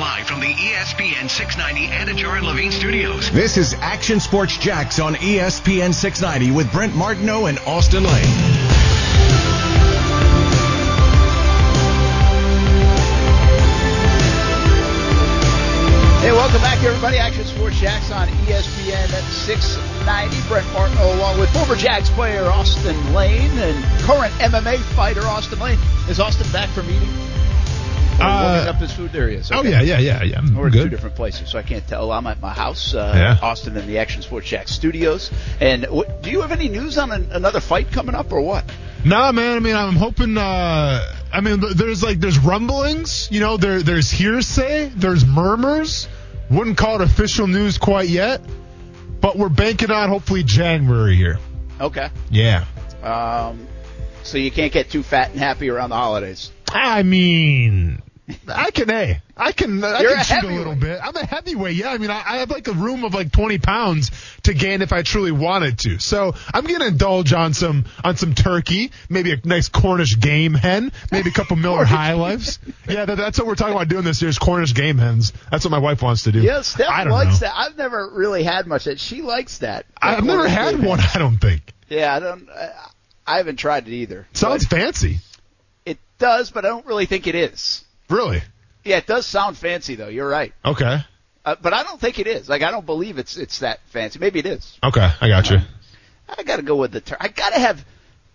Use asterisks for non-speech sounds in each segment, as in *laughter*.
live from the ESPN 690 Anidjar and Levine studios. This is Action Sports Jax on ESPN 690 with Brent Martineau and Austin Lane. Hey, welcome back, everybody. Action Sports Jax on ESPN 690. Brent Martineau along with former Jags player Austin Lane and current MMA fighter Austin Lane. Is Austin back from eating? Uh, up his food? There he is. Oh yeah, yeah, yeah, yeah. We're in two different places, so I can't tell. I'm at my house, uh, Yeah. Austin in the Action Sports Jack studios. And what, do you have any news on an, another fight coming up or what? Nah, man. I mean, I'm hoping. uh I mean, there's like there's rumblings. You know, there there's hearsay. There's murmurs. Wouldn't call it official news quite yet, but we're banking on hopefully January here. Okay. Yeah. Um, so you can't get too fat and happy around the holidays. I mean, I can, hey, I can, I You're can a shoot a little bit. I'm a heavyweight, yeah. I mean, I, I have like a room of like 20 pounds to gain if I truly wanted to. So I'm gonna indulge on some on some turkey, maybe a nice Cornish game hen, maybe a couple Miller High Lives. Yeah, that, that's what we're talking about doing this year is Cornish game hens. That's what my wife wants to do. Yeah, Steph I don't likes know. that. I've never really had much that. She likes that. I've never had one. I don't think. Yeah, I don't. I, I haven't tried it either. Sounds fancy. It does, but I don't really think it is. Really? Yeah, it does sound fancy though. You're right, Okay. uh, but I don't think it is. Like I don't believe it's it's that fancy. Maybe it is. Okay, I got you. I got to go with the. turkey. I got to have.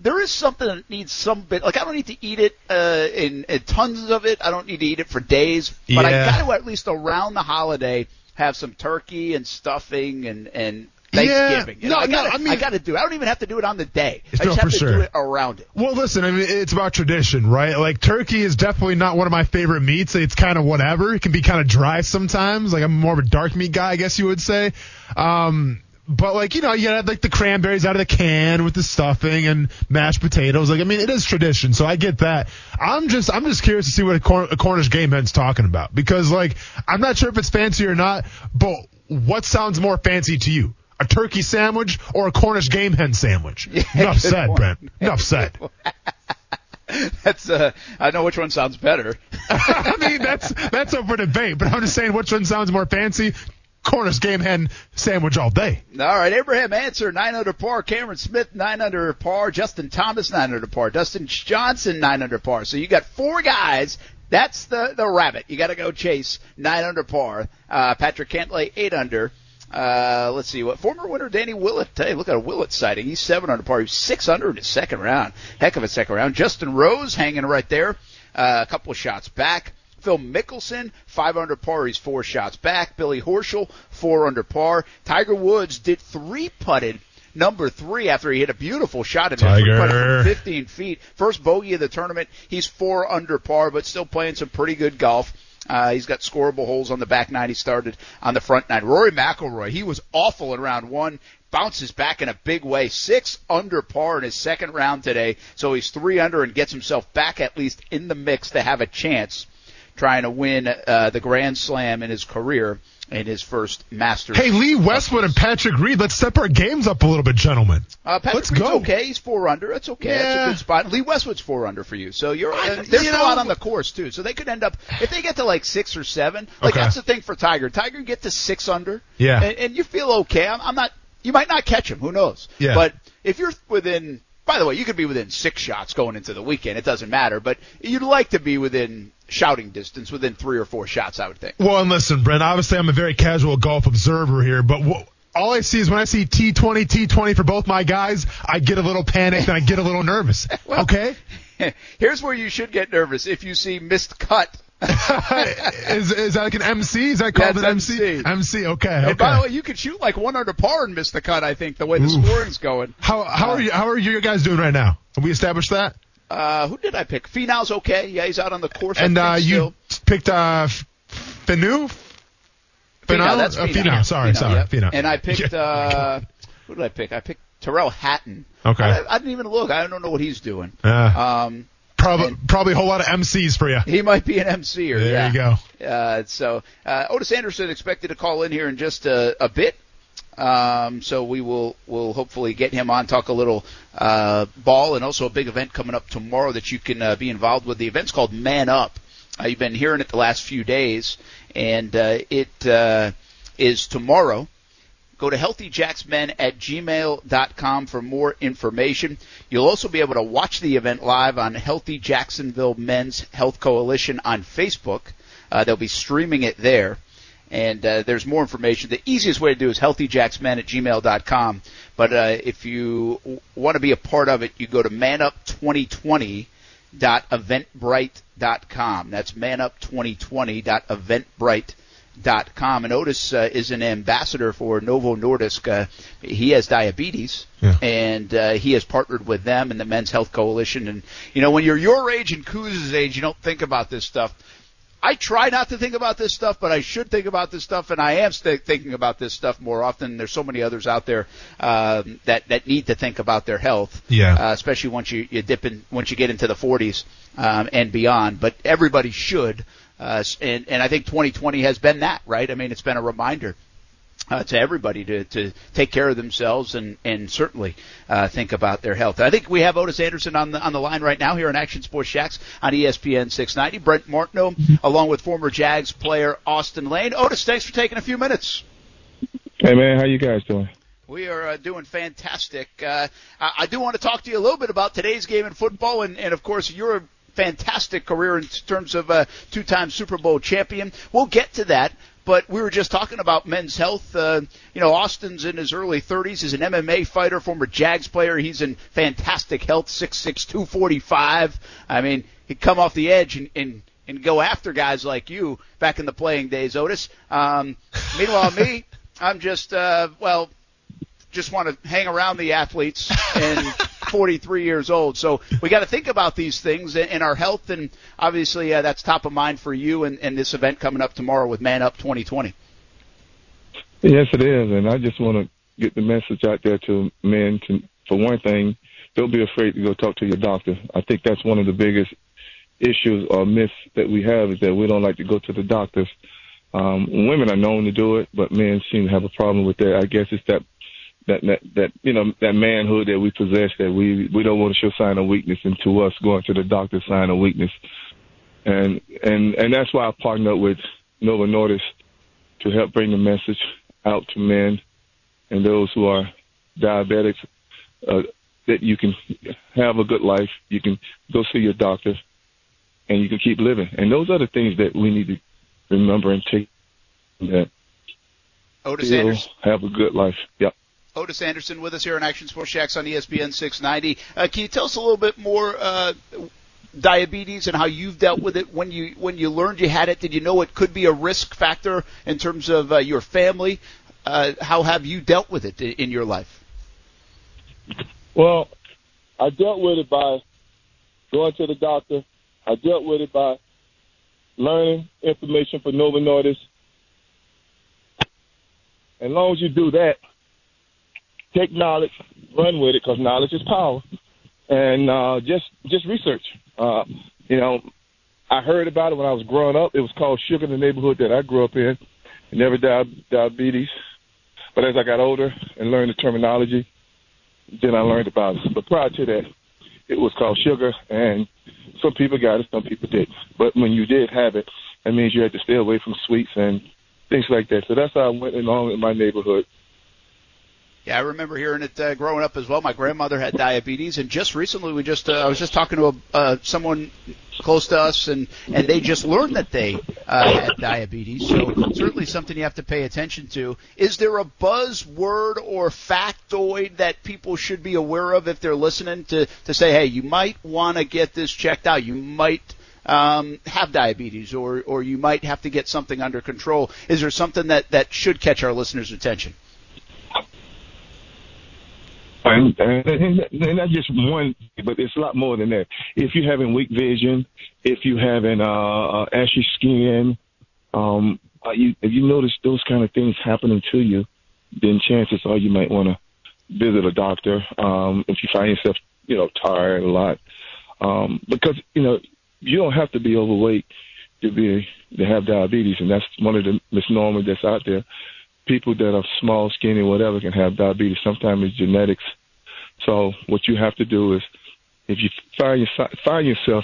There is something that needs some bit. Like I don't need to eat it uh, in, in tons of it. I don't need to eat it for days. But I got to at least around the holiday have some turkey and stuffing and and Yeah. Thanksgiving. You know, No, I gotta, no, I mean- I got to do. it. I don't even have to do it on the day. I No, just have for to sure. do it around it. Well, listen, I mean, it's about tradition, right? Like, turkey is definitely not one of my favorite meats. It's kind of whatever. It can be kind of dry sometimes. Like, I'm more of a dark meat guy, I guess you would say. Um, but like, you know, you had like the cranberries out of the can with the stuffing and mashed potatoes. Like, I mean, it is tradition, so I get that. I'm just, I'm just curious to see what a, Cor- a Cornish game hen's talking about because, like, I'm not sure if it's fancy or not, but what sounds more fancy to you? A turkey sandwich or a Cornish game hen sandwich? *laughs* Enough said, point. Brent. Enough said. *laughs* That's. Uh, I know which one sounds better. *laughs* I mean, that's that's up for debate, but I'm just saying which one sounds more fancy. Cornish game hen sandwich all day. All right, Abraham Ancer, 9 under par. Cameron Smith, 9 under par. Justin Thomas, 9 under par. Dustin Johnson, 9 under par. So you got four guys. That's the, the rabbit. You got to go chase 9 under par. Uh, Patrick Cantlay, 8 under. Uh, let's see what former winner Danny Willett. Hey, look at a Willett sighting. He's seven under par. He's six under in his second round. Heck of a second round. Justin Rose hanging right there. Uh, a couple of shots back. Phil Mickelson, five under par. He's four shots back. Billy Horschel, four under par. Tiger Woods did three putted number three after he hit a beautiful shot in. Tiger. From 15 feet. First bogey of the tournament. He's four under par, but still playing some pretty good golf. Uh, he's got scoreable holes on the back nine. He started on the front nine. Rory McIlroy, he was awful in round one. Bounces back in a big way. Six under par in his second round today. So he's three under and gets himself back at least in the mix to have a chance trying to win uh, the Grand Slam in his career in his first Masters. Hey, Lee Westwood and Patrick Reed, let's step our games up a little bit, gentlemen. Uh, Patrick Let's Reed's go. okay. He's four under. That's okay. That's a good spot. Lee Westwood's four under for you. So you're and they're you still know- out on the course too. So they could end up if they get to like six or seven. Like Okay. that's the thing for Tiger. Tiger get to six under. Yeah. And, and you feel okay. I'm, I'm not. You might not catch him. Who knows? Yeah. But if you're within. By the way, you could be within six shots going into the weekend. It doesn't matter. But you'd like to be within shouting distance, within three or four shots. I would think. Well, and listen, Brent, obviously I'm a very casual golf observer here, but wh- all I see is when I see T20, T20 for both my guys, I get a little panicked and I get a little nervous. *laughs* okay? *laughs* Here's where you should get nervous if you see missed cut. *laughs* is, is that like an MC? Is that called That's an MC? MC. MC, okay. And by the way, you could shoot like one under par and miss the cut. I think the way the Oof. scoring's going. How, how are uh, you, how are you guys doing right now? Have we established that? Uh, who did I pick? Finau's okay. Yeah, he's out on the course. And, uh, you picked, uh, Finu? Finau, that's Uh, Finau. Finau, sorry, Finau, sorry, yep. Finau. And I picked. *laughs* Uh Who did I pick? I picked Tyrrell Hatton. Okay. I, I didn't even look. I don't know what he's doing. Uh, Um, probably, probably a whole lot of MCs for you. he might be an MCer. There yeah. There you go. Uh, so uh, Otis Anderson expected to call in here in just a, a bit. Um, so we will will hopefully get him on, talk a little uh, ball, and also a big event coming up tomorrow that you can uh, be involved with. The event's called Man Up. Uh, you've been hearing it the last few days, and uh, it uh, is tomorrow. Go to healthyjacksmen at gmail.com for more information. You'll also be able to watch the event live on Healthy Jacksonville Men's Health Coalition on Facebook. Uh, they'll be streaming it there. And uh, there's more information. The easiest way to do is healthyjacksmen at gmail.com. But uh, if you w- want to be a part of it, you go to manup2020.eventbrite.com. That's manup2020.eventbrite.com. And Otis uh, is an ambassador for Novo Nordisk. Uh, he has diabetes, Yeah. and uh, he has partnered with them and the Men's Health Coalition. And you know, when you're your age and Kuz's age, you don't think about this stuff. I try not to think about this stuff, but I should think about this stuff, and I am st- thinking about this stuff more often. There's so many others out there um, that that need to think about their health, Yeah. uh, especially once you you dip in once you get into the 40s um, and beyond. But everybody should, uh, and and I think 2020 has been that, right? I mean, it's been a reminder uh, to everybody to, to take care of themselves and, and certainly uh, think about their health. I think we have Otis Anderson on the on the line right now here on Action Sports Jax on ESPN 690. Brent Martineau, along with former Jags player Austin Lane. Otis, thanks for taking a few minutes. Hey man, how you guys doing? We are uh, doing fantastic. Uh, I, I do want to talk to you a little bit about today's game in football, and, and of course, your fantastic career in terms of a two-time Super Bowl champion. We'll get to that. But we were just talking about men's health. Uh, you know, Austin's in his early 30s. He's an MMA fighter, former Jags player. He's in fantastic health, 6'6", 245. I mean, he'd come off the edge and, and and go after guys like you back in the playing days, Otis. Um, meanwhile, me, I'm just uh, well, just want to hang around the athletes and *laughs* 43 years old. So we got to think about these things in our health, and obviously uh, that's top of mind for you and, and this event coming up tomorrow with Man Up 2020. Yes, it is, and I just want to get the message out there to men. To, for one thing, don't be afraid to go talk to your doctor. I think that's one of the biggest issues or myths that we have is that we don't like to go to the doctors. Um, women are known to do it, but men seem to have a problem with that. I guess it's that that that, that you know that manhood that we possess that we we don't want to show sign of weakness, and to us going to the doctor sign of weakness. And and and that's why I partnered up with Novo Nordisk to help bring the message out to men and those who are diabetics uh, that you can have a good life, you can go see your doctor, and you can keep living. And those are the things that we need to remember and take that Otis still Anderson. have a good life. Yep. Otis Anderson with us here on Action Sports Jax on ESPN 690. Uh, can you tell us a little bit more uh, diabetes and how you've dealt with it when you when you learned you had it? Did you know it could be a risk factor in terms of uh, your family? Uh, how have you dealt with it in, your life? Well, I dealt with it by going to the doctor. I dealt with it by learning information for Novo Nordisk. As long as you do that, take knowledge, run with it, because knowledge is power, and uh, just just research. Uh, you know, I heard about it when I was growing up. It was called sugar in the neighborhood that I grew up in. Never died diabetes, but as I got older and learned the terminology, then I learned about it. But prior to that, it was called sugar, and some people got it, some people didn't. But when you did have it, that means you had to stay away from sweets and things like that. So that's how I went along in my neighborhood. Yeah, I remember hearing it uh, growing up as well. My grandmother had diabetes, and just recently we just uh, I was just talking to a, uh, someone close to us, and and they just learned that they uh, had diabetes. So certainly something you have to pay attention to. Is there a buzzword or factoid that people should be aware of if they're listening to to say, hey, you might want to get this checked out. You might um, have diabetes, or or you might have to get something under control. Is there something that that should catch our listeners' attention? And, and, and not just one, but it's a lot more than that. If you're having weak vision, if you're having uh, uh, ashy skin, um, uh, you, if you notice those kind of things happening to you, then chances are you might want to visit a doctor. Um, if you find yourself, you know, tired a lot, um, because you know you don't have to be overweight to be to have diabetes, and that's one of the misnomers that's out there people that are small, skinny, whatever can have diabetes. Sometimes it's genetics. So what you have to do is, if you find, your, find yourself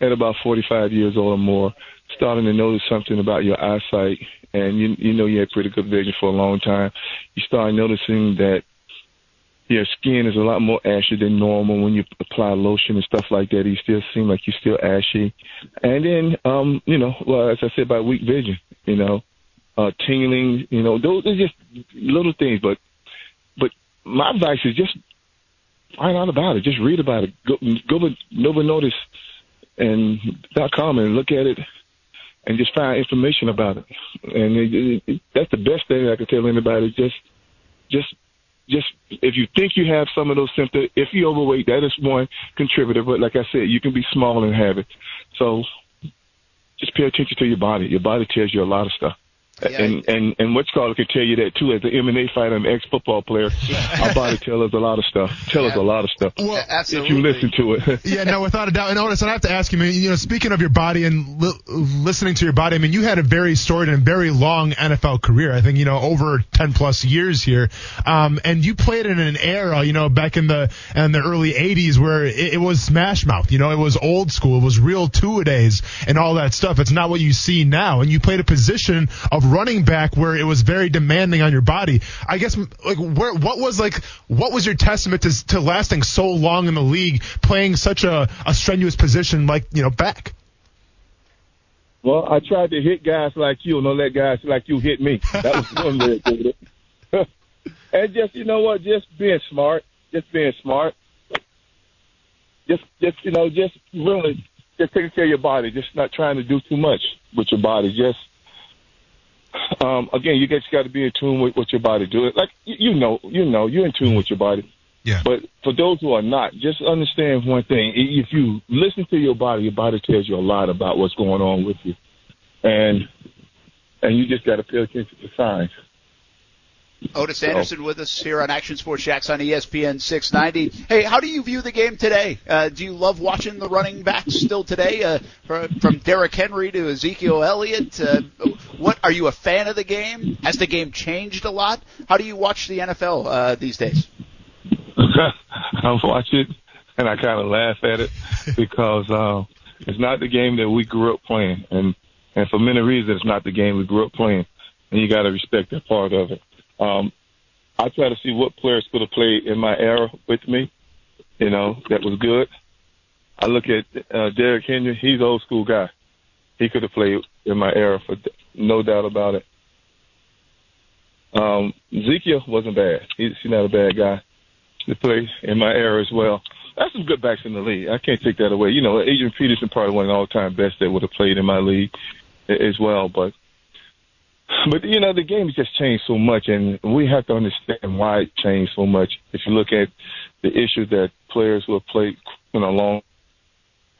at about 45 years old or more, starting to notice something about your eyesight, and you you know you had pretty good vision for a long time. You start noticing that your skin is a lot more ashy than normal when you apply lotion and stuff like that. You still seem like you're still ashy, and then um, you know, well, as I said, by weak vision, you know, uh, tingling, you know, those are just little things. But but my advice is just find out about it. Just read about it. Go go to Nova Notice and dot com and look at it and just find information about it. And it, it, that's the best thing I can tell anybody. Just just just if you think you have some of those symptoms, if you're overweight, that is one contributor. But like I said, you can be small and have it. So just pay attention to your body. Your body tells you a lot of stuff. Yeah, and and and what's called can tell you that too. As an MMA fighter, an ex football player, *laughs* our body tells us a lot of stuff. Tell yeah. us a lot of stuff. Well, absolutely. If you listen to it. *laughs* yeah, no, without a doubt. And Otis, I have to ask you, I mean, you know, speaking of your body and li- listening to your body, I mean, you had a very storied and very long NFL career. I think you know over ten plus years here, um, and you played in an era, you know, back in the in the early '80s where it, it was smash mouth. You know, it was old school. It was real two a days and all that stuff. It's not what you see now. And you played a position of running back where it was very demanding on your body. I guess like where what was like what was your testament to, to lasting so long in the league, playing such a, a strenuous position like you know back? Well, I tried to hit guys like you, and don't let guys like you hit me. That was one way to do it. *laughs* and just you know what, just being smart, just being smart, just just you know, just really just taking care of your body, just not trying to do too much with your body, just um, again, you just got to be in tune with what your body doing. Like you know, you know, you're in tune with your body. Yeah. But for those who are not, just understand one thing: if you listen to your body, your body tells you a lot about what's going on with you, and and you just got to pay attention to signs. Otis Anderson with us here on Action Sports Jax on ESPN 690. Hey, how do you view the game today? Uh, do you love watching the running backs still today, uh, from Derrick Henry to Ezekiel Elliott? Uh, what are you a fan of the game? Has the game changed a lot? How do you watch the NFL uh, these days? *laughs* I watch it and I kind of laugh at it because uh, it's not the game that we grew up playing, and and for many reasons, it's not the game we grew up playing, and you got to respect that part of it. Um, I try to see what players could have played in my era with me, you know, that was good. I look at uh, Derrick Henry. He's old school guy. He could have played in my era for no doubt about it. Um, Ezekiel wasn't bad. He's not a bad guy to play in my era as well. That's some good backs in the league. I can't take that away. You know, Adrian Peterson probably one of the all-time best that would have played in my league as well. But but you know, the game has just changed so much, and we have to understand why it changed so much. If you look at the issue that players who have played, you know, long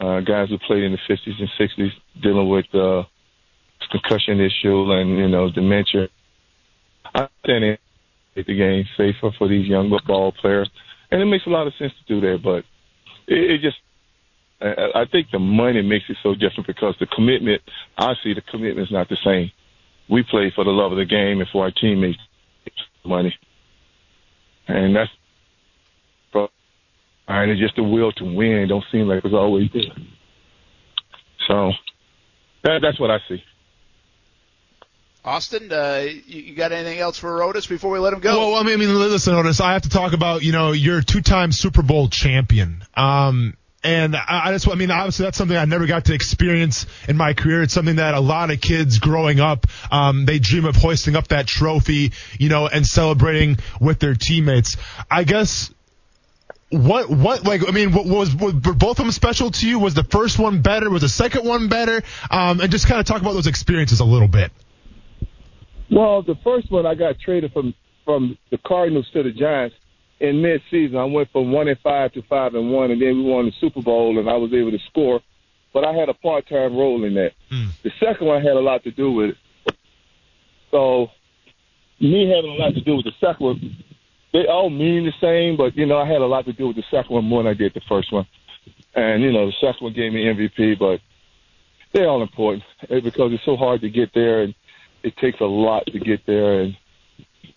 uh, guys who played in the 50s and 60s dealing with uh, concussion issue and you know dementia. I think make the game safer for these young ball players, and it makes a lot of sense to do that. But it, it just, I think the money makes it so different because the commitment. I see the commitment is not the same we play for the love of the game and for our teammates money. And that's and it's just the will to win. Don't seem like it's always there. So that, that's what I see. Austin, uh, you got anything else for Otis before we let him go? Well, I mean, I mean, listen, Otis, I have to talk about, you know, you're a two-time Super Bowl champion. Um, and I, just, I mean, obviously that's something I never got to experience in my career. It's something that a lot of kids growing up, um, they dream of hoisting up that trophy, you know, and celebrating with their teammates. I guess what what like I mean was, was were both of them special to you? Was the first one better? Was the second one better? Um, and just kind of talk about those experiences a little bit. Well, the first one I got traded from from the Cardinals to the Giants in mid-season. I went from one and five to five and one, and then we won the Super Bowl, and I was able to score. But I had a part-time role in that. Mm. The second one had a lot to do with it. So me having a lot to do with the second one, they all mean the same, but you know I had a lot to do with the second one more than I did the first one. And you know the second one gave me MVP, but they're all important eh, because it's so hard to get there, and it takes a lot to get there, and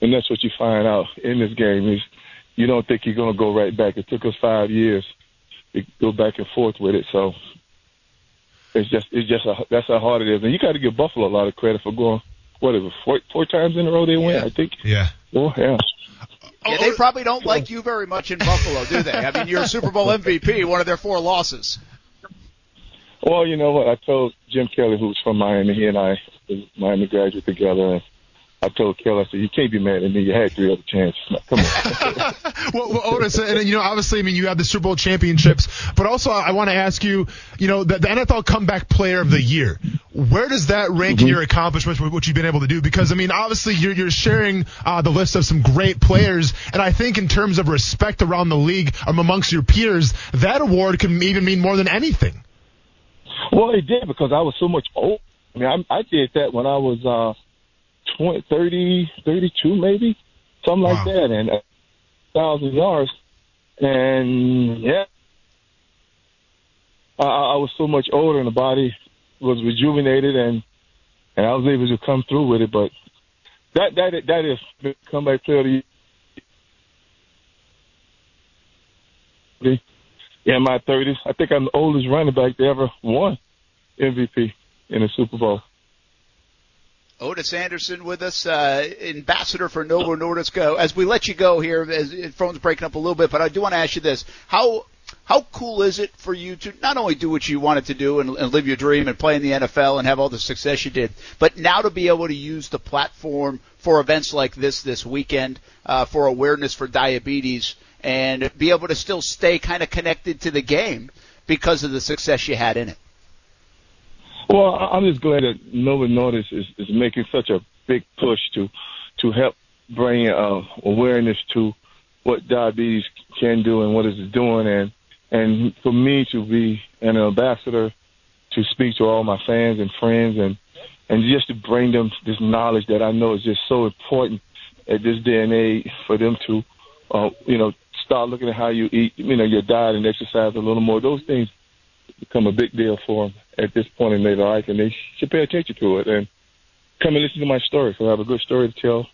and that's what you find out in this game is you don't think you're going to go right back. It took us five years to go back and forth with it. So it's just it's just a, that's how hard it is. And you got to give Buffalo a lot of credit for going what is it four, four times in a row they win. Yeah. I think. Yeah. Well, yeah. Yeah, they probably don't like you very much in Buffalo, do they? I mean, you're a Super Bowl MVP, one of their four losses. Well, you know what? I told Jim Kelly, who's from Miami, he and I, was Miami graduate together, and I told Kelly, I said, you can't be mad at me. You had three other chances. Come on. *laughs* well, well, Otis, and you know, obviously, I mean, you have the Super Bowl championships, but also I want to ask you, you know, the, the NFL Comeback Player of the Year. Where does that rank in your accomplishments with what you've been able to do? Because I mean, obviously, you're you're sharing uh, the list of some great players, and I think in terms of respect around the league um, amongst your peers, that award can even mean more than anything. well, it did because I was so much old. I mean, I, I did that when I was uh, 20, 30, 32 maybe, something like that, and a thousand yards, and yeah, I, I was so much older, and the body was rejuvenated, and and I was able to come through with it. But that that that is comeback player of the year. Yeah, in my thirties. I think I'm the oldest running back to ever won MVP in a Super Bowl. Otis Anderson with us, uh, ambassador for Novo Nordisk. Uh, as we let you go here, as the phone's breaking up a little bit, but I do want to ask you this: how how cool is it for you to not only do what you wanted to do and, and live your dream and play in the NFL and have all the success you did, but now to be able to use the platform for events like this this weekend uh, for awareness for diabetes and be able to still stay kind of connected to the game because of the success you had in it. Well, I'm just glad that Novo Nordisk is, is making such a big push to to help bring uh, awareness to what diabetes can do and what it's doing, and and for me to be an ambassador to speak to all my fans and friends, and and just to bring them this knowledge that I know is just so important at this day and age for them to, uh, you know, start looking at how you eat, you know, your diet and exercise a little more. Those things become a big deal for them at this point in their life, and they should pay attention to it and come and listen to my story. So I have a good story to tell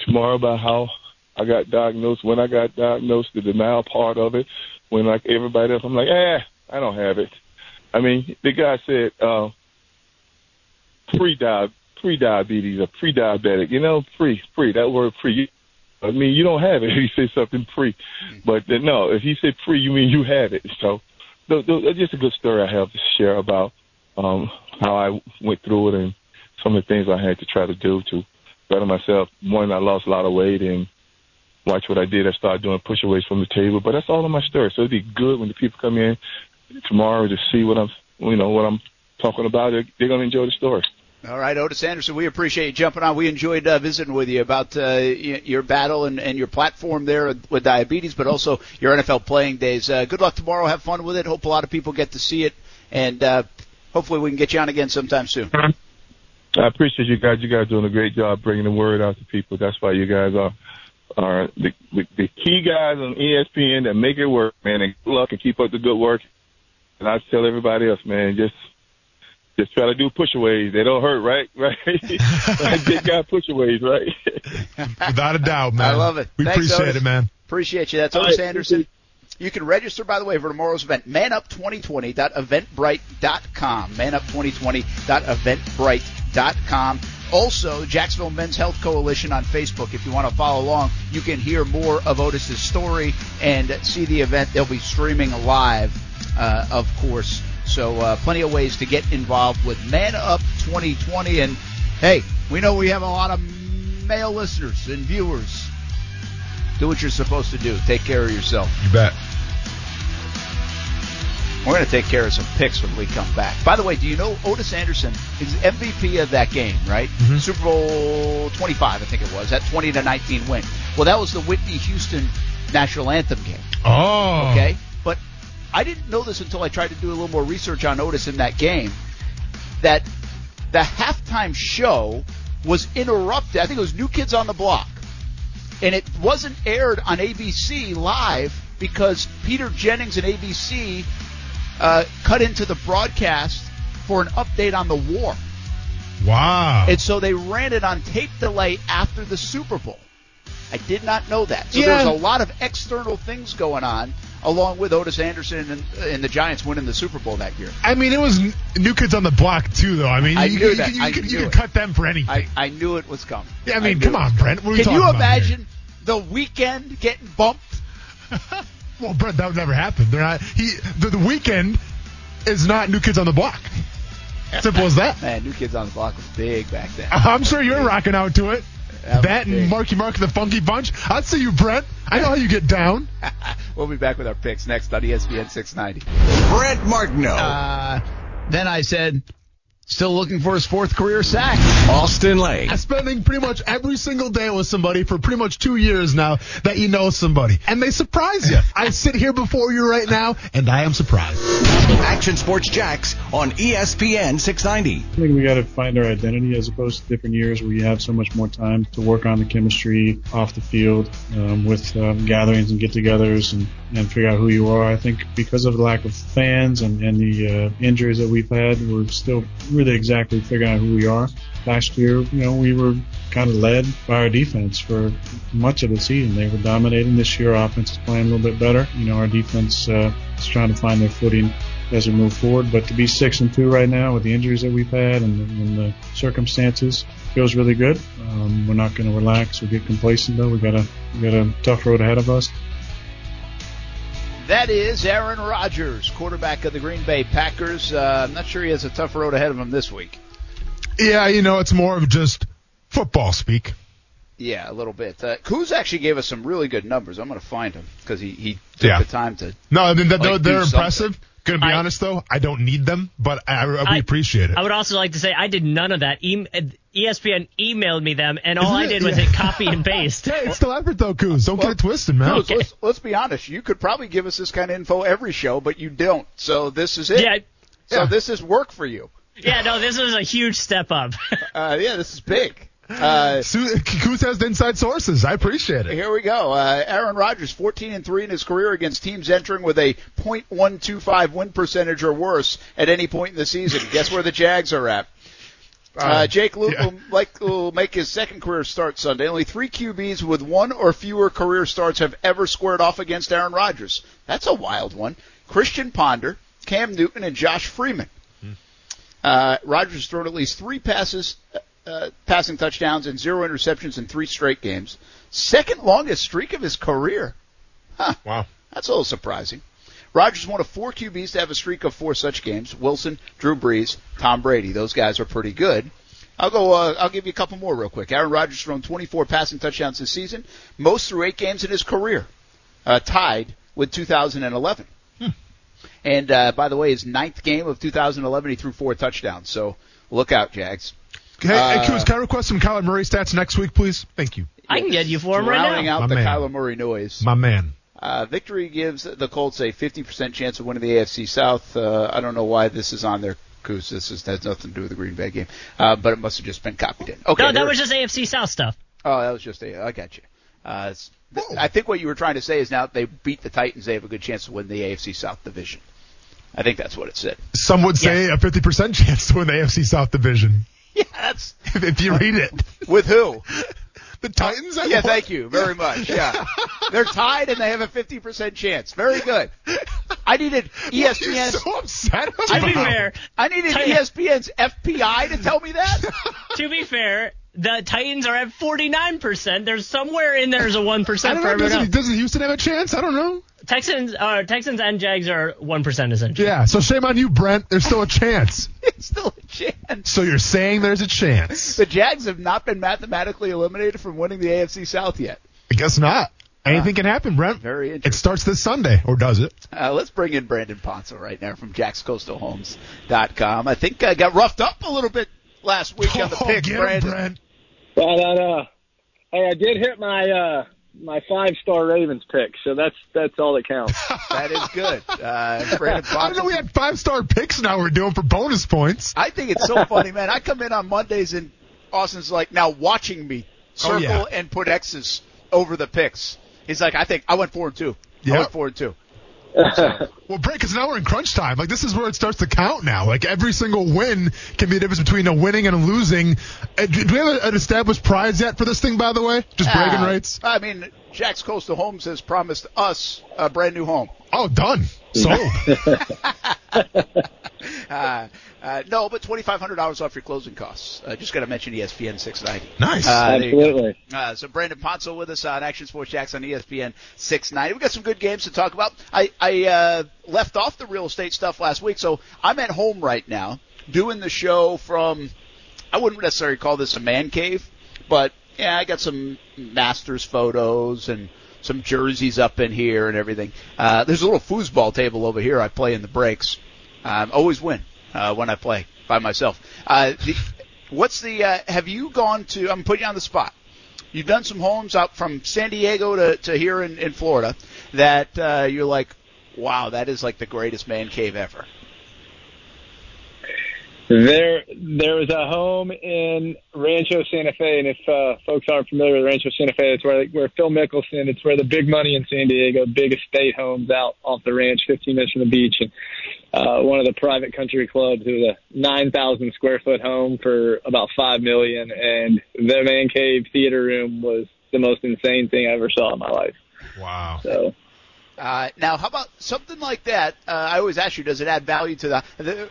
tomorrow about how I got diagnosed, when I got diagnosed, the denial part of it, when like everybody else, I'm like, eh, I don't have it. I mean, the guy said uh, pre diab pre diabetes or pre diabetic, you know, pre pre that word pre. I mean, you don't have it. *laughs* He said something pre, but then, no, if he said pre, you mean you have it. So th- just a good story I have to share about um, how I went through it and some of the things I had to try to do to better myself. One, I lost a lot of weight and watch what I did. I started doing push-aways from the table, but that's all in my story. So it'd be good when the people come in tomorrow to see what I'm, you know, what I'm talking about. They're, they're going to enjoy the story. All right, Otis Anderson, we appreciate you jumping on. We enjoyed uh, visiting with you about uh, your battle and, and your platform there with diabetes, but also your NFL playing days. Uh, good luck tomorrow. Have fun with it. Hope a lot of people get to see it, and uh, hopefully we can get you on again sometime soon. I appreciate you guys. You guys doing a great job bringing the word out to people. That's why you guys are are the, the, key guys on ESPN that make it work, man. And good luck and keep up the good work. And I tell everybody else, man, just just try to do pushaways. They don't hurt, right? *laughs* Right? right big guy pushaways, right? *laughs* Without a doubt, man. I love it. We Thanks, appreciate Otis. it, man. Appreciate you. That's All Otis right, Anderson. You can register, by the way, for tomorrow's event. Manup2020.eventbrite.com. Manup2020.eventbrite.com. Also, Jacksonville Men's Health Coalition on Facebook. If you want to follow along, you can hear more of Otis's story and see the event. They'll be streaming live, uh, of course. So, uh, plenty of ways to get involved with Man Up 2020. And hey, we know we have a lot of male listeners and viewers. Do what you're supposed to do. Take care of yourself. You bet. We're going to take care of some picks when we come back. By the way, do you know Otis Anderson is MVP of that game, right? Mhm. Super Bowl 25, I think it was, that 20 to 19 win. Well, that was the Whitney Houston national anthem game. Oh. Okay, I didn't know this until I tried to do a little more research on Otis in that game. That the halftime show was interrupted. I think it was New Kids on the Block, and it wasn't aired on ABC live because Peter Jennings and ABC uh, cut into the broadcast for an update on the war. Wow. And so they ran it on tape delay after the Super Bowl. I did not know that. So Yeah. there's a lot of external things going on along with Otis Anderson and, and the Giants winning the Super Bowl that year. I mean, it was New Kids on the Block too, though. I mean, I you, knew you, that. you, you, I could, you could cut them for anything. I, I knew it was coming. yeah, I I mean, knew come on, Brent. What are Can you imagine the Weeknd getting bumped? *laughs* Well, Brent, that would never happen. They're not. He the, the Weeknd is not New Kids on the Block. Simple as that. Man, New Kids on the Block was big back then. I'm sure you're rocking out to it. That and. Marky Mark and the Funky Bunch. I'd see you, Brent. I know how you get down. *laughs* we'll be back with our picks next on ESPN 690. Brent Martineau. Uh, then I said, still looking for his fourth career sack. Austin Lane. I'm spending pretty much every single day with somebody for pretty much two years now that you know somebody. And they surprise you. I sit here before you right now, and I am surprised. Action Sports Jax on ESPN 690. I think we got to find our identity as opposed to different years where you have so much more time to work on the chemistry off the field um, with um, gatherings and get-togethers and, and figure out who you are. I think because of the lack of fans and, and the uh, injuries that we've had, we're still really exactly figuring out who we are. Last year, you know, we were kind of led by our defense for much of the season. They were dominating. This year, our offense is playing a little bit better. You know, our defense uh, is trying to find their footing as we move forward. But to be six and two right now with the injuries that we've had and, and the circumstances feels really good. Um, we're not going to relax or get complacent though. We got a we got a tough road ahead of us. That is Aaron Rodgers, quarterback of the Green Bay Packers. Uh, I'm not sure he has a tough road ahead of him this week. Yeah, you know, it's more of just football speak. Yeah, a little bit. Uh, Kuz actually gave us some really good numbers. I'm going to find him because he, he took Yeah. the time to. No, I mean, they're, Like, they're do something. Impressive. Gonna be I- honest though, I don't need them, but I, I, we I- appreciate it. I would also like to say I did none of that. E- ESPN emailed me them, and all Isn't I it? did was Yeah. hit copy and *laughs* paste. hey, it's still effort though, Coos. Don't get it twisted, man. Kuz, let's, let's be honest. You could probably give us this kind of info every show, but you don't. So this is it. Yeah, So Yeah. this is work for you. yeah, no, this was a huge step up. Uh, yeah, this is big. *laughs* Uh, Coos has the inside sources. I appreciate it. Here we go. Uh, Aaron Rodgers, 14 and 3 in his career against teams entering with a .125 win percentage or worse at any point in the season. Guess where the Jags are at? Uh, Jake Luke yeah. will, like, will make his second career start Sunday. Only three QBs with one or fewer career starts have ever squared off against Aaron Rodgers. That's a wild one. Christian Ponder, Cam Newton, and Josh Freeman. Uh, Rodgers thrown at least three passes, uh, passing touchdowns, and zero interceptions in three straight games. Second longest streak of his career. Huh. Wow. That's a little surprising. Rodgers one of four QBs to have a streak of four such games. Wilson, Drew Brees, Tom Brady. Those guys are pretty good. I'll go. Uh, I'll give you a couple more real quick. Aaron Rodgers thrown 24 passing touchdowns this season, most through eight games in his career, uh, tied with 2011. And uh, by the way, his ninth game of 2011, he threw four touchdowns. So look out, Jags. Hey, Uh, hey can I request some Kyler Murray stats next week, please? Thank you. I can get you for him right Drowning now. out My the man. Kyler Murray noise. My man. Uh, victory gives the Colts a 50% chance of winning the AFC South. Uh, I don't know why this is on there, Coos. This is, has nothing to do with the Green Bay game, uh, but it must have just been copied in. Okay, No, that was just AFC South stuff. oh, that was just a. I got you. Uh, th- I think what you were trying to say is now they beat the Titans, they have a good chance to win the AFC South division. I think that's what it said. Some would say a 50% chance to win the AFC South Division. Yeah, that's If, if you read it. with who? The Titans? I Yeah, won. thank you very much. Yeah, *laughs* they're tied and they have a 50% chance. Very good. I needed *laughs* What are ESPN's. so upset about? To be fair, I needed E Titan- ESPN's FPI to tell me that. *laughs* to be fair, the Titans are at 49%. There's somewhere in there is a 1% I don't know. Doesn't, doesn't Houston have a chance? I don't know. Texans, uh, Texans and Jags are 1% essentially. Yeah, so shame on you, Brent. There's still a chance. *laughs* it's still a chance. So you're saying there's a chance? The Jags have not been mathematically eliminated from winning the AFC South yet. I guess not. Anything can happen, Brent. Very interesting. It starts this Sunday, or does it? Uh, let's bring in Brandon Ponzo right now from JacksCoastalHomes.com. I think I got roughed up a little bit last week on the Oh, pick, get him, Brandon. Brent. Well, that, uh, hey, I did hit my uh, my five star Ravens pick, so that's that's all that counts. *laughs* That is good. Uh, *laughs* Brandon I don't know. We had five star picks. Now we're doing for bonus points. I think it's so *laughs* funny, man. I come in on Mondays and Austin's like now watching me circle Oh, yeah. and put X's over the picks. He's like, I think I went four and two. I went four and two. Well, Brent, because now we're in crunch time. Like this is where it starts to count now. Like every single win can be the difference between a winning and a losing. Uh, do do we have an established prize yet for this thing? By the way, just bragging Uh, rights. I mean, Jack's Coastal Homes has promised us a brand new home. Oh, done. Sold. *laughs* Uh, uh, no, but twenty five hundred dollars off your closing costs. Uh, just got to mention ESPN six ninety. Nice. Uh, there you go. Absolutely. Uh, so Brandon Ponzo with us on Action Sports Jax on ESPN 690. We've got some good games to talk about. I, I uh, left off the real estate stuff last week, so I'm at home right now doing the show from. I wouldn't necessarily call this a man cave, but yeah, I got some Masters photos and some jerseys up in here and everything. Uh, there's a little foosball table over here. I play in the breaks. Um, always win uh, when I play by myself. Uh, the, what's the? Uh, have you gone to? I'm putting you on the spot. You've done some homes out from San Diego to, to here in, in Florida that uh, you're like, wow, that is like the greatest man cave ever. There, there is a home in Rancho Santa Fe, and if uh, folks aren't familiar with Rancho Santa Fe, it's where where Phil Mickelson. It's where the big money in San Diego, big estate homes out off the ranch, 15 minutes from the beach, and uh, one of the private country clubs. It was a 9,000 square foot home for about five million, and the man cave theater room was the most insane thing I ever saw in my life. wow. So. Uh, now, how about something like that? Uh, I always ask you, does it add value to the?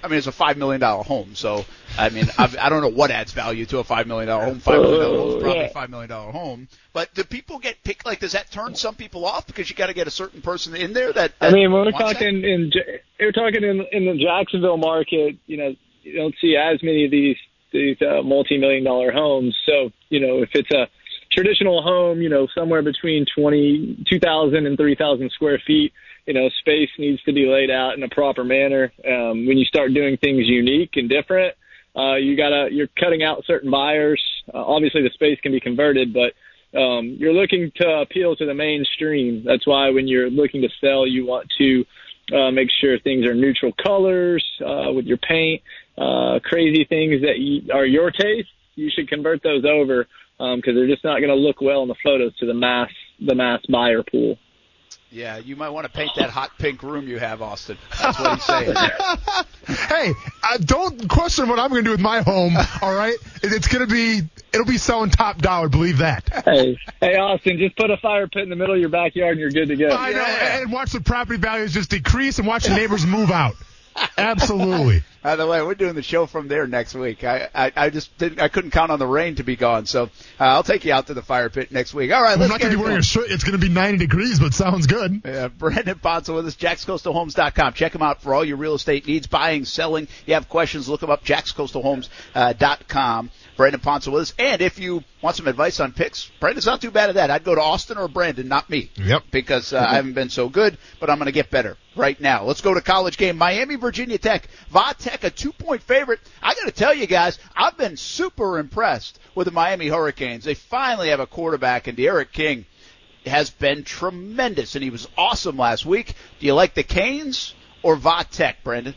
I mean, it's a five million dollar home, so I mean, *laughs* I, I don't know what adds value to a five million dollar home. Five million dollar home is probably a five million dollar home. But do people get picked? Like, does that turn some people off because you got to get a certain person in there? That, I mean, when we're wants that? talking in, we're talking in in the Jacksonville market, you know, you don't see as many of these these uh, multi-million dollar homes. So, you know, if it's a traditional home, you know, somewhere between twenty two thousand and three thousand square feet, you know, space needs to be laid out in a proper manner. Um, when you start doing things unique and different, uh, you gotta you're cutting out certain buyers. Uh, obviously, the space can be converted, but um, you're looking to appeal to the mainstream. That's why when you're looking to sell, you want to uh, make sure things are neutral colors uh, with your paint. Uh, crazy things that you, are your taste, you should convert those over because they're just not going to look well in the photos to the mass the mass buyer pool. Yeah, you might want to paint that hot pink room you have, Austin. That's what he's saying. *laughs* hey, uh, don't question what I'm going to do with my home. All right, it's going to be it'll be selling top dollar. Believe that. Hey, hey, Austin, just put a fire pit in the middle of your backyard and you're good to go. I know, and watch the property values just decrease and watch the neighbors move out. Absolutely. *laughs* By the way, we're doing the show from there next week. I I, I just didn't I couldn't count on the rain to be gone, so uh, I'll take you out to the fire pit next week. All right, I'm let's not going to be wearing a shirt. It's going to be 90 degrees, but sounds good. Uh, Brandon Ponzo with us, jackscoastalhomes.com. Check him out for all your real estate needs, buying, selling. If You have questions, look him up, jackscoastalhomes.com. Brandon Ponzo with us. And if you want some advice on picks, Brandon's not too bad at that. I'd go to Austin or Brandon, not me. Yep. Because uh, I haven't been so good, but I'm going to get better right now. Let's go to college game. Miami, Virginia Tech. Va Tech, a two point favorite. I got to tell you guys, I've been super impressed with the Miami Hurricanes. They finally have a quarterback, and D'Eriq King has been tremendous, and he was awesome last week. Do you like the Canes or Va Tech, Brandon?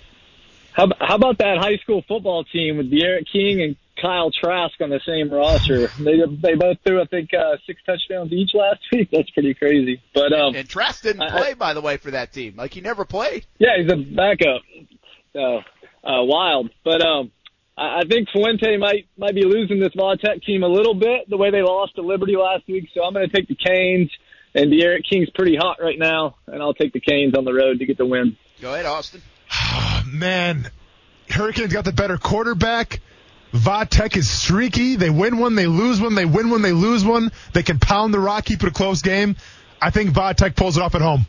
How, how about that high school football team with D'Eriq King and Kyle Trask on the same roster? They they both threw I think uh, six touchdowns each last week. That's pretty crazy. But um, And Trask didn't I- play, by the way, for that team. Like he never played. yeah, he's a backup. So uh, wild. But um, I, I think Fuente might might be losing this Vatech team a little bit the way they lost to Liberty last week. So I'm going to take the Canes. And D'Eriq King's pretty hot right now, and I'll take the Canes on the road to get the win. Go ahead, Austin. *sighs* Man, Hurricanes got the better quarterback. Vatek is streaky. They win one, they lose one. They win one, they lose one. They can pound the rock, keep it a close game. I think Vatek pulls it off at home.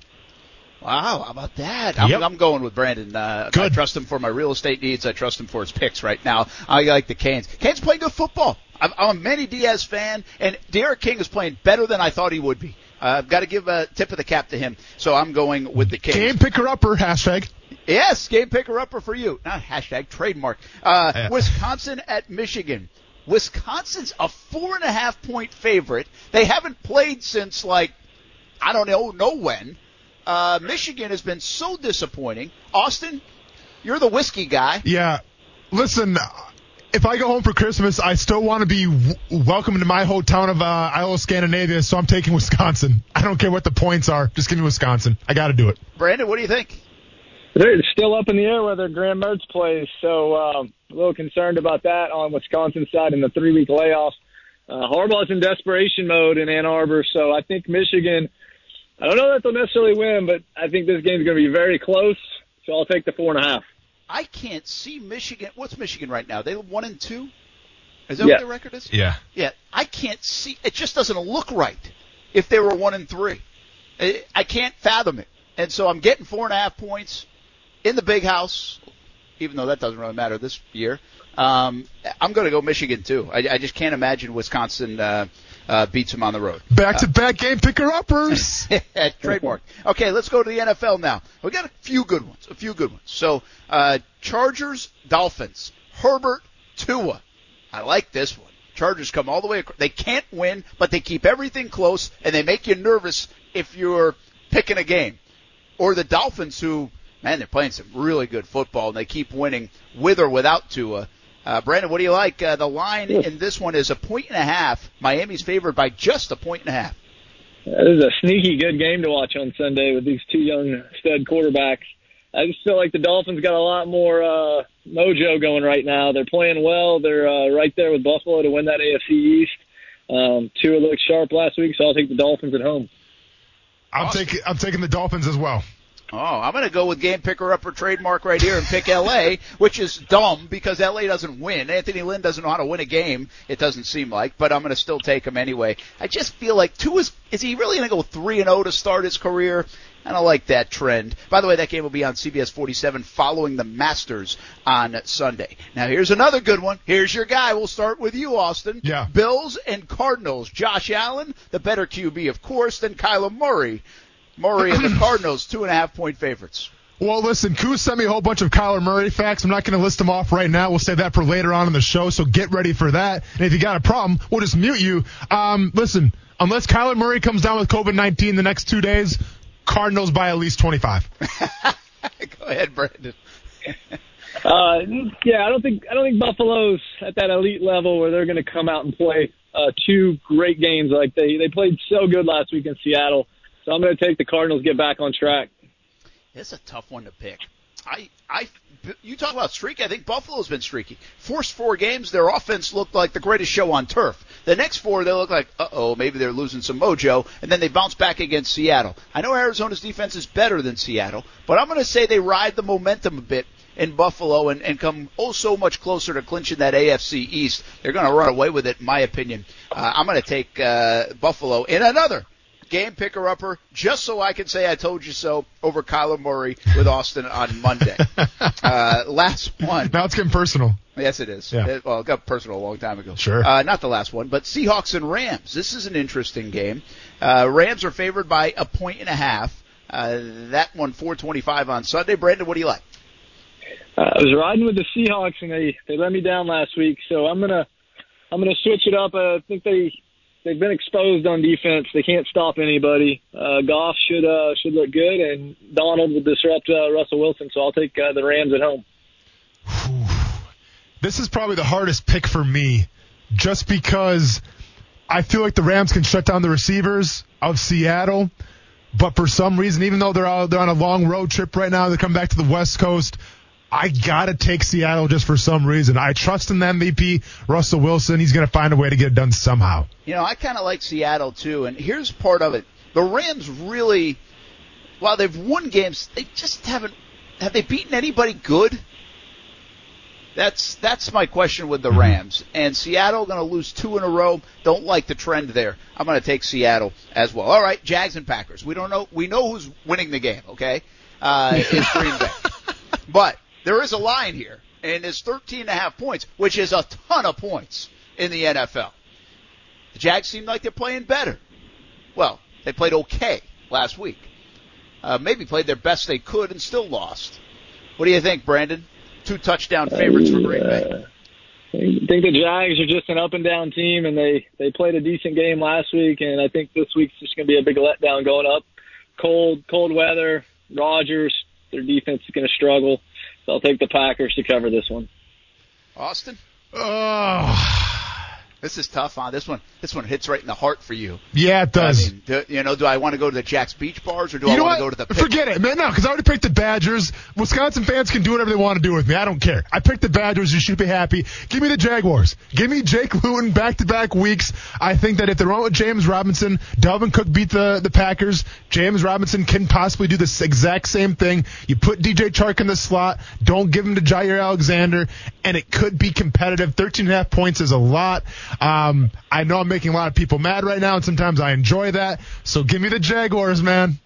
Wow, how about that? I'm, Yep. I'm going with Brandon. Uh, I trust him for my real estate needs. I trust him for his picks right now. I like the Canes. Canes play good football. I'm, I'm a Manny Diaz fan, and D'Eriq King is playing better than I thought he would be. Uh, I've got to give a tip of the cap to him. So I'm going with the Canes. Game picker upper, hashtag. Yes, game picker upper for you. Not hashtag trademark. Uh, Yeah. Wisconsin at Michigan. Wisconsin's a four and a half point favorite. They haven't played since like I don't know know when. Uh, Michigan has been so disappointing. Austin, you're the whiskey guy. Yeah. Listen, if I go home for Christmas, I still want to be w- welcome to my hometown of uh, Iola, Scandinavia, so I'm taking Wisconsin. *laughs* I don't care what the points are. Just give me Wisconsin. I got to do it. Brandon, what do you think? It's still up in the air whether Graham Mertz plays, so um, a little concerned about that on Wisconsin side in the three-week layoff. Uh, Harbaugh's in desperation mode in Ann Arbor, so I think Michigan I don't know that they'll necessarily win, but I think this game's going to be very close. So I'll take the four and a half. I can't see Michigan. What's Michigan right now? They one and two. Is that Yeah. what their record is? Yeah. Yeah, I can't see. It just doesn't look right. If they were one and three, I, I can't fathom it. And so I'm getting four and a half points in the big house, even though that doesn't really matter this year. Um, I'm going to go Michigan too. I, I just can't imagine Wisconsin uh, uh, beats them on the road. Back to back game picker uppers. *laughs* Trademark. Okay, let's go to the NFL now. We got a few good ones. A few good ones. So, uh, Chargers, Dolphins, Herbert, Tua. I like this one. Chargers come all the way across. They can't win, but they keep everything close, and they make you nervous if you're picking a game. Or the Dolphins, who, man, they're playing some really good football, and they keep winning with or without Tua. Uh, Brandon, what do you like? Uh, the line in this one is a point and a half. Miami's favored by just a point and a half. This is a sneaky good game to watch on Sunday with these two young stud quarterbacks. I just feel like the Dolphins got a lot more uh, mojo going right now. They're playing well. They're uh, right there with Buffalo to win that AFC East. Um, Tua looked sharp last week, so I'll take the Dolphins at home. I'm taking I'm taking the Dolphins as well. Oh, I'm going to go with game picker upper trademark right here and pick LA, which is dumb because LA doesn't win. Anthony Lynn doesn't know how to win a game. It doesn't seem like, but I'm going to still take him anyway. I just feel like Tua is is he really going to go three and zero to start his career? I don't like that trend. By the way, that game will be on CBS 47 following the Masters on Sunday. Now here's another good one. Here's your guy. We'll start with you, Austin. Yeah. Bills and Cardinals. Josh Allen, the better QB, of course, than Kyler Murray. Murray and the *clears throat* Cardinals, two and a half point favorites. Well, listen, Koo sent me a whole bunch of Kyler Murray facts. I'm not going to list them off right now. We'll save that for later on in the show, so get ready for that. And if you got a problem, we'll just mute you. Um, listen, unless Kyler Murray comes down with COVID-19 the next two days, Cardinals by at least 25. *laughs* Go ahead, Brandon. *laughs* Uh, yeah, I don't think I don't think Buffalo's at that elite level where they're going to come out and play uh, two great games like they they played so good last week in Seattle. So I'm going to take the Cardinals get back on track. It's a tough one to pick. I, I, you talk about streaky. I think Buffalo's been streaky. First four games, their offense looked like the greatest show on turf. The next four, they look like, uh oh, maybe they're losing some mojo, and then they bounce back against Seattle. I know Arizona's defense is better than Seattle, but I'm going to say they ride the momentum a bit in Buffalo and, and come oh so much closer to clinching that AFC East. They're going to run away with it, in my opinion. Uh, I'm going to take uh, Buffalo in another game picker upper just so I can say I told you so over Kyler Murray with Austin on Monday. *laughs* uh, last one. Now it's getting personal. Yes, it is. Yeah. It- well, it got personal a long time ago. Sure. Uh, not the last one, but Seahawks and Rams. This is an interesting game. Uh, Rams are favored by a point and a half. Uh, that one 425 on Sunday. Brandon, what do you like? Uh, I was riding with the Seahawks and they they let me down last week, so I'm gonna I'm gonna switch it up. I think they they've been exposed on defense. They can't stop anybody. Uh, Goff should uh, should look good, and Donald will disrupt uh, Russell Wilson. So I'll take uh, the Rams at home. This is probably the hardest pick for me, just because I feel like the Rams can shut down the receivers of Seattle, but for some reason, even though they're out, they're on a long road trip right now, they come back to the West Coast. I gotta take Seattle just for some reason. I trust in the MVP, Russell Wilson. He's gonna find a way to get it done somehow. You know, I kind of like Seattle too, and here's part of it. The Rams really, while they've won games, they just haven't. Have they beaten anybody good? That's that's my question with the Rams. And Seattle going to lose two in a row. Don't like the trend there. I'm going to take Seattle as well. All right, Jags and Packers. We don't know. We know who's winning the game. Okay, uh, it's Green Bay. *laughs* But there is a line here, and it's 13 and a half points, which is a ton of points in the NFL. The Jags seem like they're playing better. Well, they played okay last week. Uh, maybe played their best they could and still lost. What do you think, Brandon? Two touchdown favorites for Green Bay. Uh, I think the Jags are just an up and down team, and they they played a decent game last week, and I think this week's just going to be a big letdown going up. Cold, cold weather. Rodgers, their defense is going to struggle, so I'll take the Packers to cover this one. Austin? Oh, This is tough, huh? This one, this one hits right in the heart for you. Yeah, it does. I mean, do, you know, do I want to go to the Jax Beach bars or do you I want to go to the? Forget it, man. No, because I already picked the Badgers. Wisconsin fans can do whatever they want to do with me. I don't care. I picked the Badgers. You should be happy. Give me the Jaguars. Give me Jake Luton back-to-back weeks. I think that if they're on with James Robinson, Dalvin Cook beat the the Packers. James Robinson can possibly do this exact same thing. You put DJ Chark in the slot. Don't give him to Jaire Alexander, and it could be competitive. 13 and a half points is a lot. Um, I know I'm making a lot of people mad right now, and sometimes I enjoy that. So give me the Jaguars, man.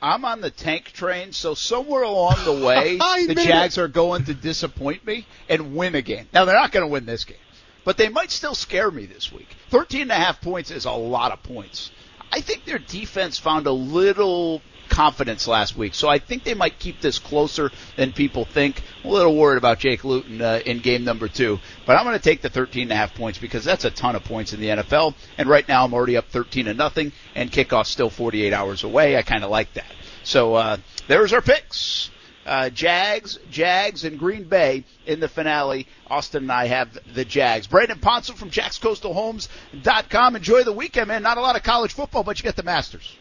I'm on the tank train, so somewhere along the way, *laughs* the Jags are going to disappoint me and win a game. Now they're not going to win this game, but they might still scare me this week. 13 and a half points is a lot of points. I think their defense found a little confidence last week, so I think they might keep this closer than people think. I'm a little worried about Jake Luton uh, in game number two, but I'm going to take the 13 and a half points because that's a ton of points in the NFL. And right now I'm already up 13 to nothing, and kickoff's still 48 hours away. I kind of like that. So uh, there's our picks. Uh, Jags, Jags, and Green Bay in the finale. Austin and I have the Jags. Brandon Ponson from JacksCoastalHomes.com. Enjoy the weekend, man. Not a lot of college football, but you get the Masters.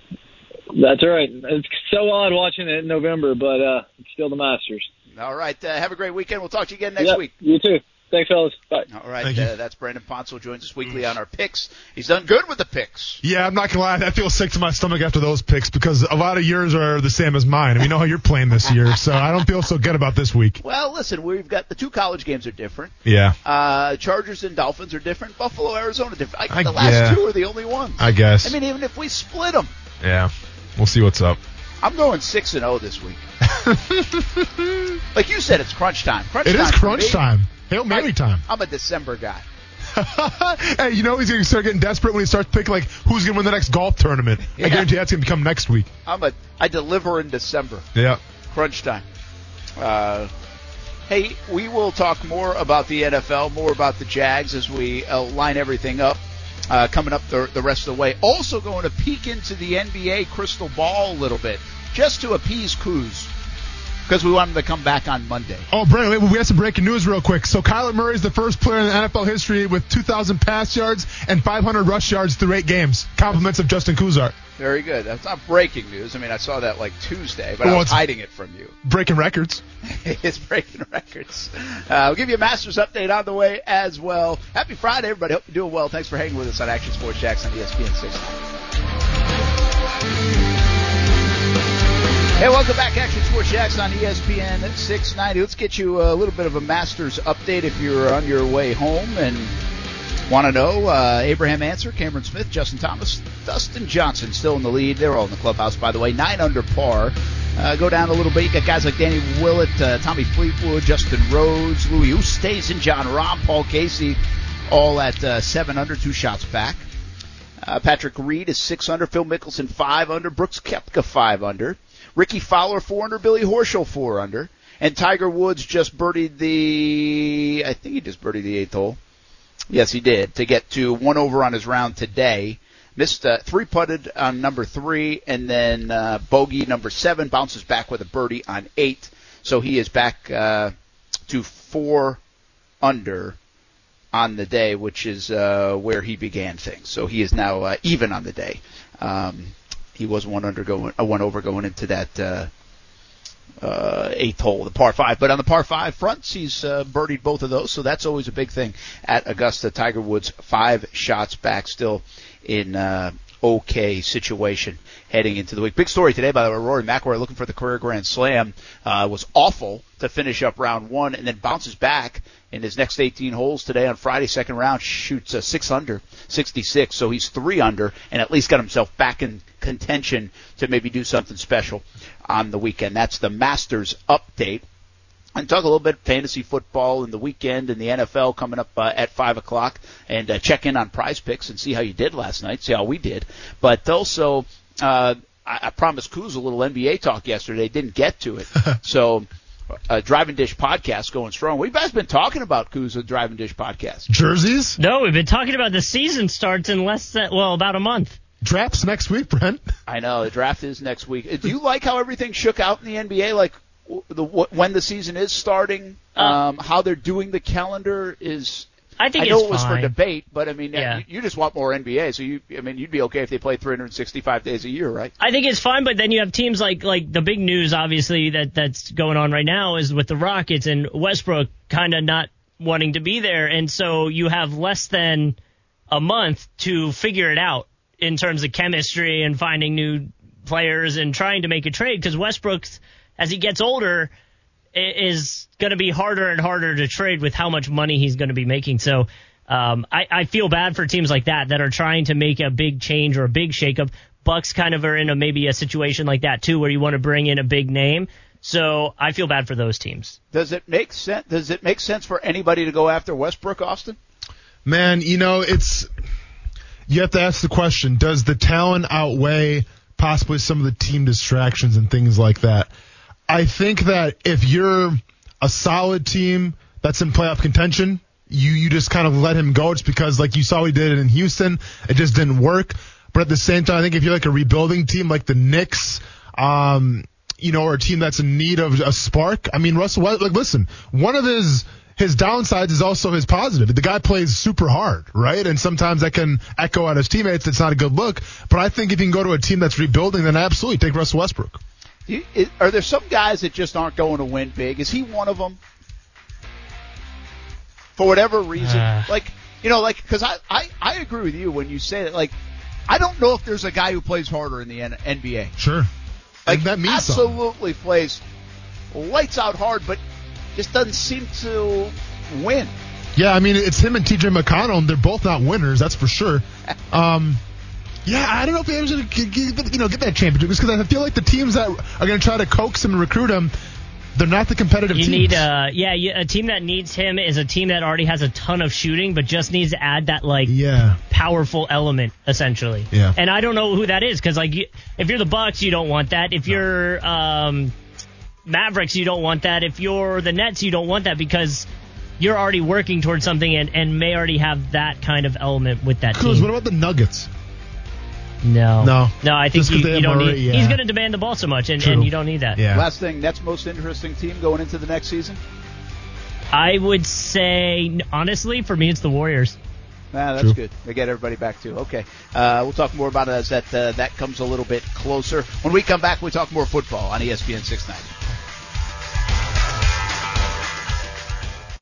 That's all right. It's so odd watching it in November, but uh, it's still the Masters. All right. Uh, have a great weekend. We'll talk to you again next Yep, week. You too. Thanks, fellas. Bye. All right. Uh, that's Brandon Ponsel joins us weekly on our picks. He's done good with the picks. Yeah, I'm not gonna lie. I feel sick to my stomach after those picks because a lot of yours are the same as mine. And we know how you're playing this year, so I don't feel so good about this week. Well, listen, we've got the two college games are different. Yeah, Uh, Chargers and Dolphins are different. Buffalo, Arizona different. I, I- the last yeah. two are the only ones. I guess. I mean, even if we split them, yeah, we'll see what's up. I'm going six and zero this week. *laughs* like you said, it's crunch time. Crunch It time is crunch me. time. Hail Mary time. I'm a December guy. *laughs* hey, you know he's gonna start getting desperate when he starts picking like who's gonna win the next golf tournament. Yeah. I guarantee that's gonna become next week. I'm a I deliver in December. Yeah. Crunch time. Uh, hey, we will talk more about the NFL, more about the Jags as we uh, line everything up. Uh, coming up the, the rest of the way. Also going to peek into the NBA crystal ball a little bit, just to appease Kuz, because we want him to come back on Monday. Oh, Brandon, wait, we have some breaking news real quick. So Kyler Murray is the first player in NFL history with 2,000 pass yards and 500 rush yards through eight games. Compliments of Justin Kuzar. Very good. That's not breaking news. I mean, I saw that like Tuesday, but Well, I was hiding it from you. *laughs* Breaking records. *laughs* it's breaking records. Uh, we'll give you a Masters update on the way as well. Happy Friday, everybody. Hope you're doing well. Thanks for hanging with us on Action Sports Jax on ESPN 6. Hey, welcome back, Action Sports Jax on ESPN 690. Let's get you a little bit of a Masters update if you're on your way home and want to know. Uh, Abraham Ancer, Cameron Smith, Justin Thomas, Dustin Johnson still in the lead. They're all in the clubhouse, by the way. Nine under par. Uh, go down a little bit. You got guys like Danny Willett, uh, Tommy Fleetwood, Justin Rose, Louis Oosthuizen, Jon Rahm, Paul Casey, all at uh, seven under, two shots back. Uh, Patrick Reed is six under. Phil Mickelson five under. Brooks Koepka five under. Rickie Fowler four under. Billy Horschel four under. And Tiger Woods just birdied the. I think he just birdied the eighth hole. Yes, he did to get to one over on his round today. Missed uh, three putted on number three, and then uh, bogey number seven bounces back with a birdie on eight. So he is back uh, to four under on the day, which is uh, where he began things. So he is now uh, even on the day. Um, he was one under going, uh, one over going into that uh, uh, eighth hole, the par five. But on the par five fronts, he's uh, birdied both of those, so that's always a big thing at Augusta. Tiger Woods five shots back, still in uh, okay situation heading into the week. Big story today, by the way. Rory McIlroy looking for the career Grand Slam uh, was awful to finish up round one, and then bounces back in his next 18 holes today on Friday. Second round shoots a six under, 66. So he's three under, and at least got himself back in contention to maybe do something special on the weekend. That's the Masters update. And talk a little bit fantasy football in the weekend and the NFL coming up uh, at five o'clock, and uh, check in on Prize Picks and see how you did last night, see how we did. But also, uh, I, I promised Kuz a little NBA talk yesterday, didn't get to it. *laughs* so, uh, Driving Dish podcast going strong. We've you guys been talking about, Kuz, with Driving Dish podcast? Jerseys. No, we've been talking about the season starts in less than well about a month. Drafts next week, Brent. I know the draft is next week. Uh, Do you like how everything shook out in the NBA? Like the when the season is starting, Uh. um, how they're doing the calendar is I think I know it was fine. for debate, but I mean, Yeah. you, you just want more NBA. So you, I mean, you'd be okay if they played 365 days a year, right? I think it's fine, but then you have teams like like the big news, obviously that that's going on right now is with the Rockets and Westbrook kind of not wanting to be there, and so you have less than a month to figure it out in terms of chemistry and finding new players and trying to make a trade because Westbrook, as he gets older, is going to be harder and harder to trade with how much money he's going to be making. So. Um, I, I feel bad for teams like that that are trying to make a big change or a big shakeup. Bucks kind of are in a maybe a situation like that too, where you want to bring in a big name. So I feel bad for those teams. Does it make sense? Does it make sense for anybody to go after Westbrook, Austin? Man, you know, it's you have to ask the question, does the talent outweigh possibly some of the team distractions and things like that? I think that if you're a solid team that's in playoff contention, you you just kind of let him go. It's because like you saw he did it in Houston, it just didn't work. But at the same time, I think if you're like a rebuilding team like the Knicks, um, you know, or a team that's in need of a spark. I mean, Russell, like, listen, one of his his downsides is also his positive. The guy plays super hard, right? And sometimes that can echo out his teammates. It's not a good look. But I think if you can go to a team that's rebuilding, then absolutely take Russell Westbrook. Do you, is, are there some guys that just aren't going to win big? Is he one of them? For whatever reason, Uh. like you know, like because I, I I agree with you when you say that. Like, I don't know if there's a guy who plays harder in the N- NBA. Sure. Like and that means something. absolutely plays lights out hard, but just doesn't seem to win. Yeah, I mean it's him and TJ McConnell, and they're both not winners, that's for sure. *laughs* Um, yeah, I don't know if he's going to you know get that championship because I feel like the teams that are going to try to coax him and recruit him, they're not the competitive You teams. need uh yeah, you, a team that needs him is a team that already has a ton of shooting, but just needs to add that like yeah, powerful element essentially. Yeah. And I don't know who that is because like you, if you're the Bucks, you don't want that. If you're um, Mavericks, you don't want that. If you're the Nets, you don't want that because you're already working towards something and, and may already have that kind of element with that Because what about the Nuggets? No, No. no. I think Just 'cause you, you don't Murray, need. yeah. He's going to demand the ball so much, and, True. and you don't need that. Yeah. Last thing, Nets most interesting team going into the next season. I would say honestly, for me, it's the Warriors. Ah, that's True. good. They get everybody back too. Okay, uh, we'll talk more about it as that uh, that comes a little bit closer. When we come back, we talk more football on ESPN 690.